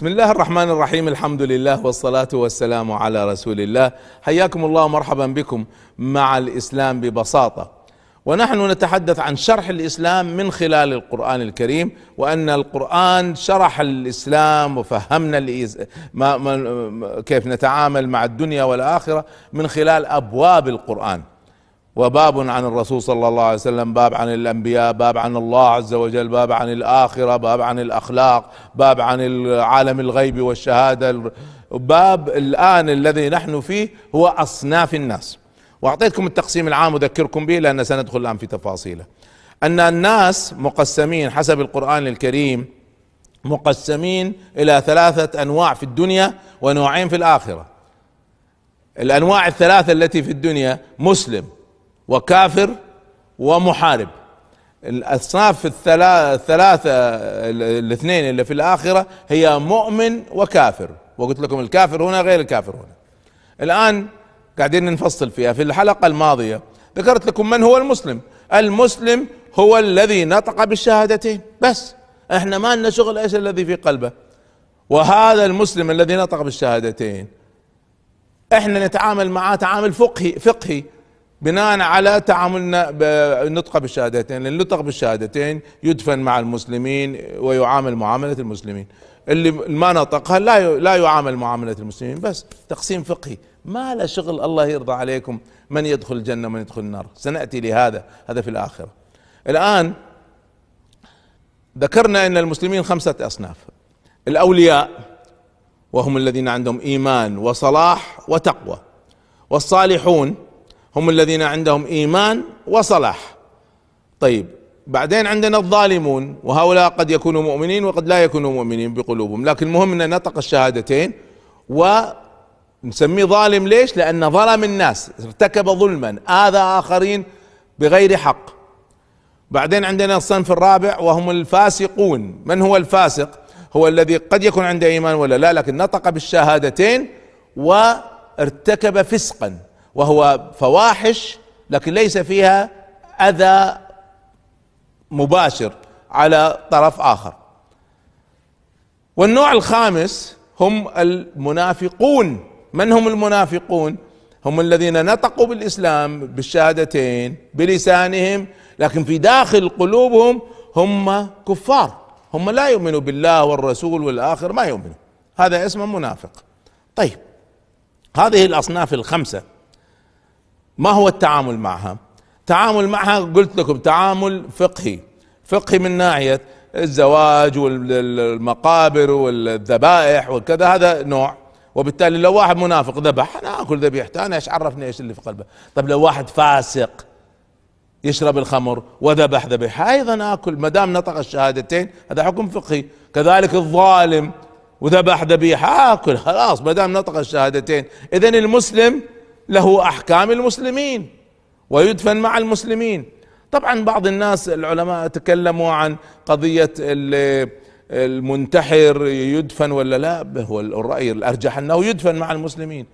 بسم الله الرحمن الرحيم الحمد لله والصلاة والسلام على رسول الله. حياكم الله ومرحبا بكم مع الإسلام ببساطة. ونحن نتحدث عن شرح الإسلام من خلال القرآن الكريم وأن القرآن شرح الإسلام وفهمنا كيف نتعامل مع الدنيا والآخرة من خلال أبواب القرآن. وباب عن الرسول صلى الله عليه وسلم باب عن الأنبياء باب عن الله عز وجل باب عن الآخرة باب عن الأخلاق باب عن عالم الغيب والشهادة. باب الآن الذي نحن فيه هو أصناف الناس. وأعطيتكم التقسيم العام أذكركم به لأن سندخل الآن في تفاصيله. أن الناس مقسمين حسب القرآن الكريم مقسمين إلى ثلاثة أنواع في الدنيا ونوعين في الآخرة. الأنواع الثلاثة التي في الدنيا مسلم وكافر ومحارب. الأصناف الثلاثة الاثنين اللي في الآخرة هي مؤمن وكافر. وقلت لكم الكافر هنا غير الكافر هنا. الآن قاعدين نفصل فيها. في الحلقة الماضية ذكرت لكم من هو المسلم. المسلم هو الذي نطق بالشهادتين. بس إحنا ما لنا شغل إيش الذي في قلبه. وهذا المسلم الذي نطق بالشهادتين. إحنا نتعامل معاه تعامل فقهي فقهي. بناء على تعاملنا بالنطق بالشهادتين لأن النطق بالشهادتين يدفن مع المسلمين ويعامل معاملة المسلمين. اللي ما نطقها لا لا يعامل معاملة المسلمين بس تقسيم فقهي. ما له شغل الله يرضى عليكم من يدخل الجنة ومن يدخل النار. سنأتي لهذا هذا في الآخرة. الآن ذكرنا إن المسلمين خمسة أصناف. الأولياء وهم الذين عندهم إيمان وصلاح وتقوى. والصالحون هم الذين عندهم إيمان وصلاح. طيب بعدين عندنا الظالمون وهؤلاء قد يكونوا مؤمنين وقد لا يكونوا مؤمنين بقلوبهم. لكن المهم أن نطق الشهادتين ونسميه ظالم. ليش؟ لأن ظلم الناس ارتكب ظلما آذى آخرين بغير حق. بعدين عندنا الصنف الرابع وهم الفاسقون. من هو الفاسق؟ هو الذي قد يكون عنده إيمان ولا لا لكن نطق بالشهادتين وارتكب فسقا. وهو فواحش لكن ليس فيها أذى مباشر على طرف آخر. والنوع الخامس هم المنافقون. من هم المنافقون؟ هم الذين نطقوا بالإسلام بالشهادتين بلسانهم لكن في داخل قلوبهم هم كفار. هم لا يؤمنوا بالله والرسول والآخر ما يؤمنوا. هذا اسمه منافق. طيب هذه الأصناف الخمسة. ما هو التعامل معها؟ تعامل معها قلت لكم تعامل فقهي. فقهي من ناحية الزواج والمقابر والذبائح وكذا هذا نوع. وبالتالي لو واحد منافق ذبح أنا آكل ذبيحته أنا إيش عرفني إيش اللي في قلبه؟ طيب لو واحد فاسق يشرب الخمر وذبح ذبيحة أيضا آكل ما دام نطق الشهادتين هذا حكم فقهي. كذلك الظالم وذبح ذبيحة آكل خلاص ما دام نطق الشهادتين. اذا المسلم له أحكام المسلمين ويدفن مع المسلمين. طبعا بعض الناس العلماء تكلموا عن قضية المنتحر يدفن ولا لا هو الرأي الأرجح أنه يدفن مع المسلمين.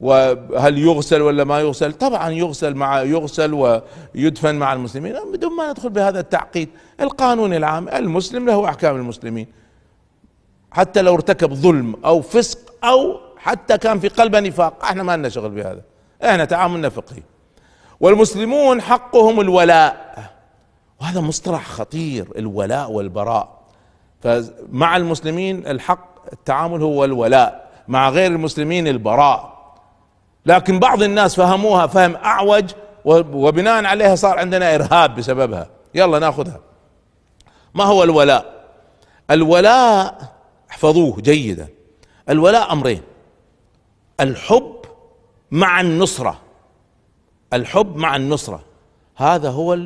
وهل يغسل ولا ما يغسل؟ طبعا يغسل مع يغسل ويدفن مع المسلمين. بدون ما ندخل بهذا التعقيد القانون العام المسلم له أحكام المسلمين. حتى لو ارتكب ظلم أو فسق أو حتى كان في قلبه نفاق. إحنا ما لنا شغل بهذا. إحنا تعاملنا فقهي والمسلمون حقهم الولاء. وهذا مصطلح خطير الولاء والبراء. فمع المسلمين الحق التعامل هو الولاء. مع غير المسلمين البراء. لكن بعض الناس فهموها فهم أعوج وبناء عليها صار عندنا إرهاب بسببها. يلا ناخذها. ما هو الولاء؟ الولاء احفظوه جيدا. الولاء أمرين. الحب مع النصرة. الحب مع النصرة. هذا هو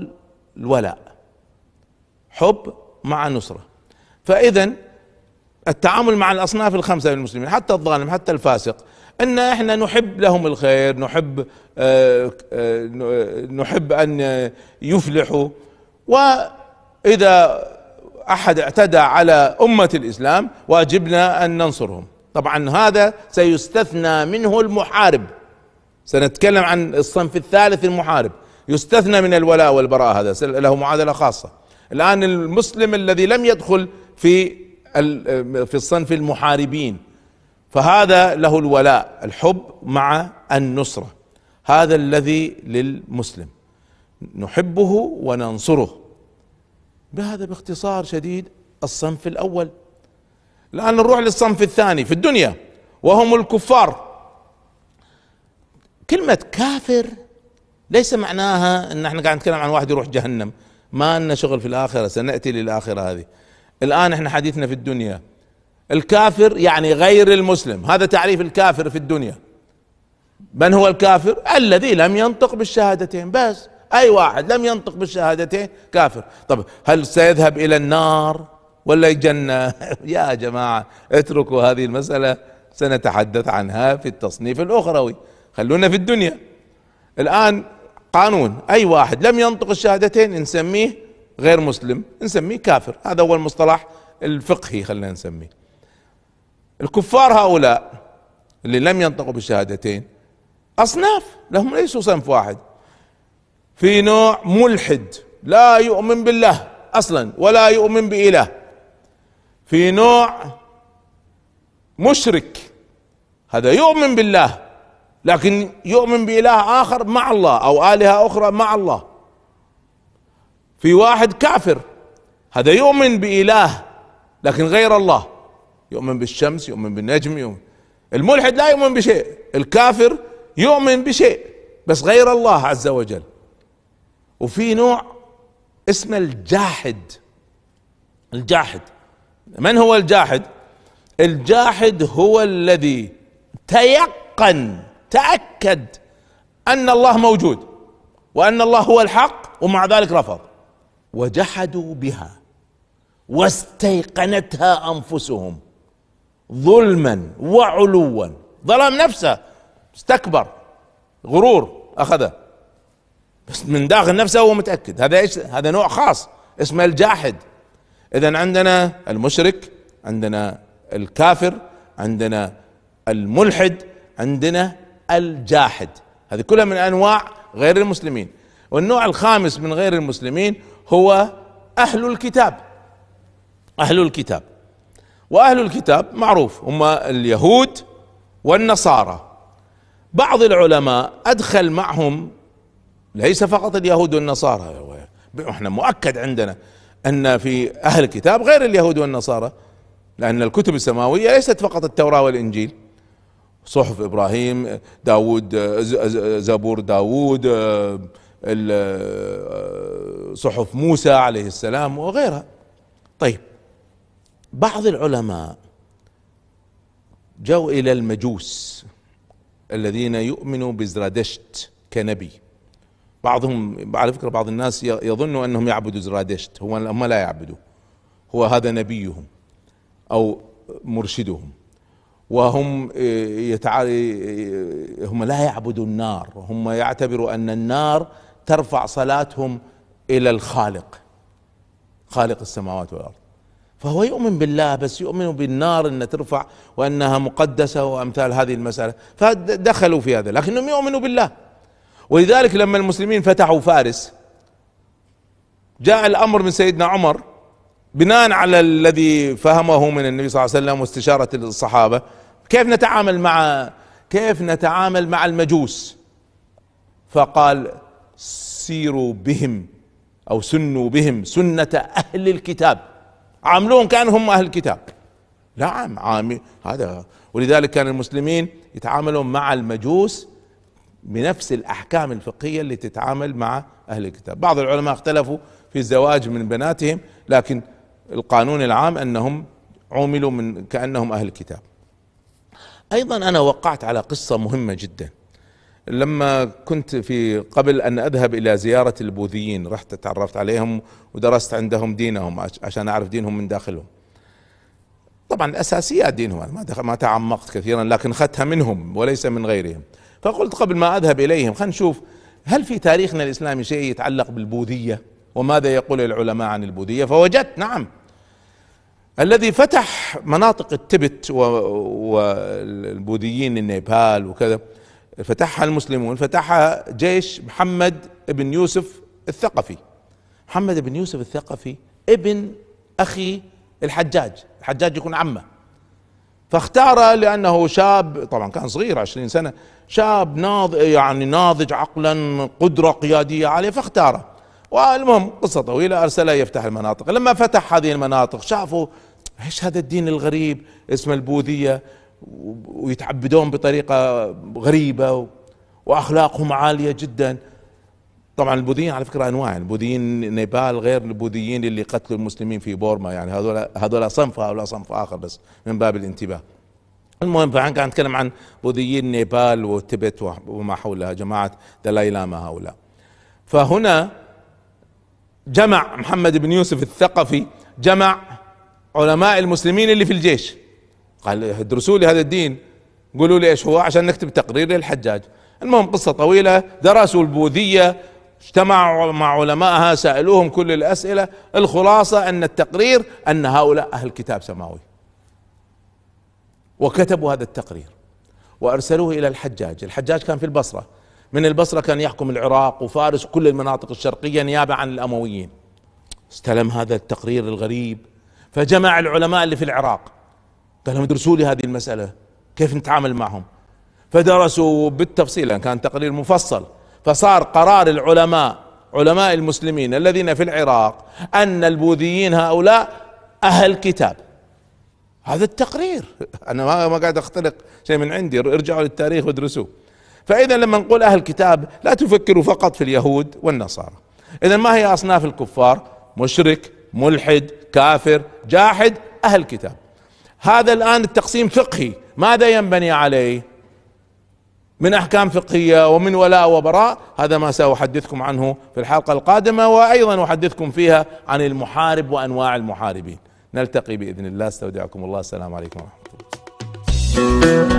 الولاء. حب مع نصرة. فإذا التعامل مع الأصناف الخمسة من المسلمين حتى الظالم حتى الفاسق إن إحنا نحب لهم الخير نحب آه، آه، نحب أن يفلحوا. وإذا أحد اعتدى على أمة الإسلام واجبنا أن ننصرهم. طبعا هذا سيستثنى منه المحارب. سنتكلم عن الصنف الثالث المحارب. يستثنى من الولاء والبراء هذا له معادلة خاصة. الآن المسلم الذي لم يدخل في في الصنف المحاربين فهذا له الولاء الحب مع النصرة. هذا الذي للمسلم. نحبه وننصره. بهذا باختصار شديد الصنف الأول. الآن نروح للصنف الثاني في الدنيا وهم الكفار. كلمة كافر ليس معناها إن إحنا قاعد نتكلم عن واحد يروح جهنم. ما لنا شغل في الآخرة سنأتي للآخرة هذه. الآن إحنا حديثنا في الدنيا. الكافر يعني غير المسلم. هذا تعريف الكافر في الدنيا. من هو الكافر؟ الذي لم ينطق بالشهادتين بس. أي واحد لم ينطق بالشهادتين كافر. طب هل سيذهب إلى النار؟ ولا الجنة يا جماعة اتركوا هذه المسألة. سنتحدث عنها في التصنيف الأخروي. خلونا في الدنيا. الآن قانون. أي واحد لم ينطق الشهادتين نسميه غير مسلم نسميه كافر. هذا هو المصطلح الفقهي خلينا نسميه. الكفار هؤلاء اللي لم ينطقوا بالشهادتين أصناف. لهم ليسوا صنف واحد. في نوع ملحد. لا يؤمن بالله أصلا ولا يؤمن بإله. في نوع مشرك. هذا يؤمن بالله لكن يؤمن بإله آخر مع الله أو آلهة أخرى مع الله. في واحد كافر هذا يؤمن بإله لكن غير الله. يؤمن بالشمس يؤمن بالنجم يؤمن الملحد لا يؤمن بشيء الكافر يؤمن بشيء بس غير الله عز وجل. وفي نوع اسمه الجاحد. الجاحد. من هو الجاحد؟ الجاحد هو الذي تيقن تأكد أن الله موجود وأن الله هو الحق ومع ذلك رفض. وجحدوا بها واستيقنتها أنفسهم ظلما وعلوا. ظلم نفسه استكبر غرور أخذه. بس من داخل نفسه هو متأكد. هذا إيش؟ هذا نوع خاص اسمه الجاحد. اذا عندنا المشرك عندنا الكافر عندنا الملحد عندنا الجاحد. هذه كلها من أنواع غير المسلمين. والنوع الخامس من غير المسلمين هو أهل الكتاب. أهل الكتاب. وأهل الكتاب معروف. هم اليهود والنصارى. بعض العلماء أدخل معهم ليس فقط اليهود والنصارى. إحنا مؤكد عندنا. أن في أهل الكتاب غير اليهود والنصارى لأن الكتب السماوية ليست فقط التوراة والإنجيل. صحف إبراهيم داود زبور داود صحف موسى عليه السلام وغيرها. طيب بعض العلماء جو إلى المجوس الذين يؤمنوا بزرادشت كنبي. بعضهم على فكرة بعض الناس يظنوا أنهم يعبدوا زرادشت هو هم لا يعبدوا. هو هذا نبيهم أو مرشدهم. وهم يتع... هم لا يعبدوا النار. هم يعتبروا أن النار ترفع صلاتهم إلى الخالق خالق السماوات والأرض. فهو يؤمن بالله بس يؤمن بالنار إنها ترفع وأنها مقدسة وأمثال هذه المسألة. فدخلوا في هذا لكنهم يؤمنوا بالله. ولذلك لما المسلمين فتحوا فارس جاء الأمر من سيدنا عمر بناء على الذي فهمه من النبي صلى الله عليه وسلم واستشارة الصحابة كيف نتعامل مع كيف نتعامل مع المجوس؟ فقال سيروا بهم أو سنوا بهم سنة أهل الكتاب. عاملون كانهم هم أهل الكتاب. نعم عامل هذا. ولذلك كان المسلمين يتعاملون مع المجوس بنفس الأحكام الفقهية اللي تتعامل مع أهل الكتاب. بعض العلماء اختلفوا في الزواج من بناتهم لكن القانون العام أنهم عوملوا من كأنهم أهل الكتاب. أيضا أنا وقعت على قصة مهمة جدا. لما كنت في قبل أن أذهب إلى زيارة البوذيين رحت تعرفت عليهم ودرست عندهم دينهم عشان أعرف دينهم من داخلهم. طبعا اساسيات دينهم ما ما تعمقت كثيرا لكن أخذتها منهم وليس من غيرهم. فقلت قبل ما أذهب إليهم خلينا نشوف هل في تاريخنا الإسلامي شيء يتعلق بالبوذية؟ وماذا يقول العلماء عن البوذية؟ فوجدت نعم. الذي فتح مناطق التبت والبوذيين النيبال وكذا فتحها المسلمون فتحها جيش محمد بن يوسف الثقفي. محمد بن يوسف الثقفي ابن أخي الحجاج. الحجاج يكون عمه. فاختار لأنه شاب طبعا كان صغير عشرين سنة شاب ناضج يعني ناضج عقلا قدرة قيادية عالية فاختاره. والمهم قصة طويلة أرسله يفتح المناطق. لما فتح هذه المناطق شافوا إيش هذا الدين الغريب اسمه البوذية ويتعبدون بطريقة غريبة وأخلاقهم عالية جدا. طبعا البوذيين على فكرة أنواع البوذيين نيبال غير البوذيين اللي قتلوا المسلمين في بورما يعني هذول هذول صنف هؤلاء صنف آخر بس من باب الانتباه. المهم فنحن كان نتكلم عن بوذيين نيبال وتبت وما حولها جماعة دلاي لاما هؤلاء. فهنا جمع محمد بن يوسف الثقفي جمع علماء المسلمين اللي في الجيش. قال ادرسوا لي هذا الدين. قولوا لي إيش هو؟ عشان نكتب تقرير للحجاج. المهم قصة طويلة. درسوا البوذية اجتمعوا مع علمائها سألوهم كل الأسئلة. الخلاصة أن التقرير أن هؤلاء أهل كتاب سماوي. وكتبوا هذا التقرير وأرسلوه إلى الحجاج. الحجاج كان في البصرة. من البصرة كان يحكم العراق وفارس وكل المناطق الشرقية نيابة عن الأمويين. استلم هذا التقرير الغريب. فجمع العلماء اللي في العراق. قال لهم ادرسوا لي هذه المسألة كيف نتعامل معهم؟ فدرسوا بالتفصيل كان تقرير مفصل. فصار قرار العلماء علماء المسلمين الذين في العراق أن البوذيين هؤلاء أهل كتاب. هذا التقرير. أنا ما قاعد اختلق شيء من عندي ارجعوا للتاريخ وادرسوه. فإذا لما نقول أهل كتاب لا تفكروا فقط في اليهود والنصارى. إذا ما هي أصناف الكفار؟ مشرك ملحد كافر جاحد أهل كتاب. هذا الآن التقسيم فقهي. ماذا ينبني عليه؟ من أحكام فقهية ومن ولاء وبراء هذا ما سأحدثكم عنه في الحلقة القادمة وأيضا أحدثكم فيها عن المحارب وأنواع المحاربين. نلتقي بإذن الله أستودعكم الله. السلام عليكم ورحمة الله.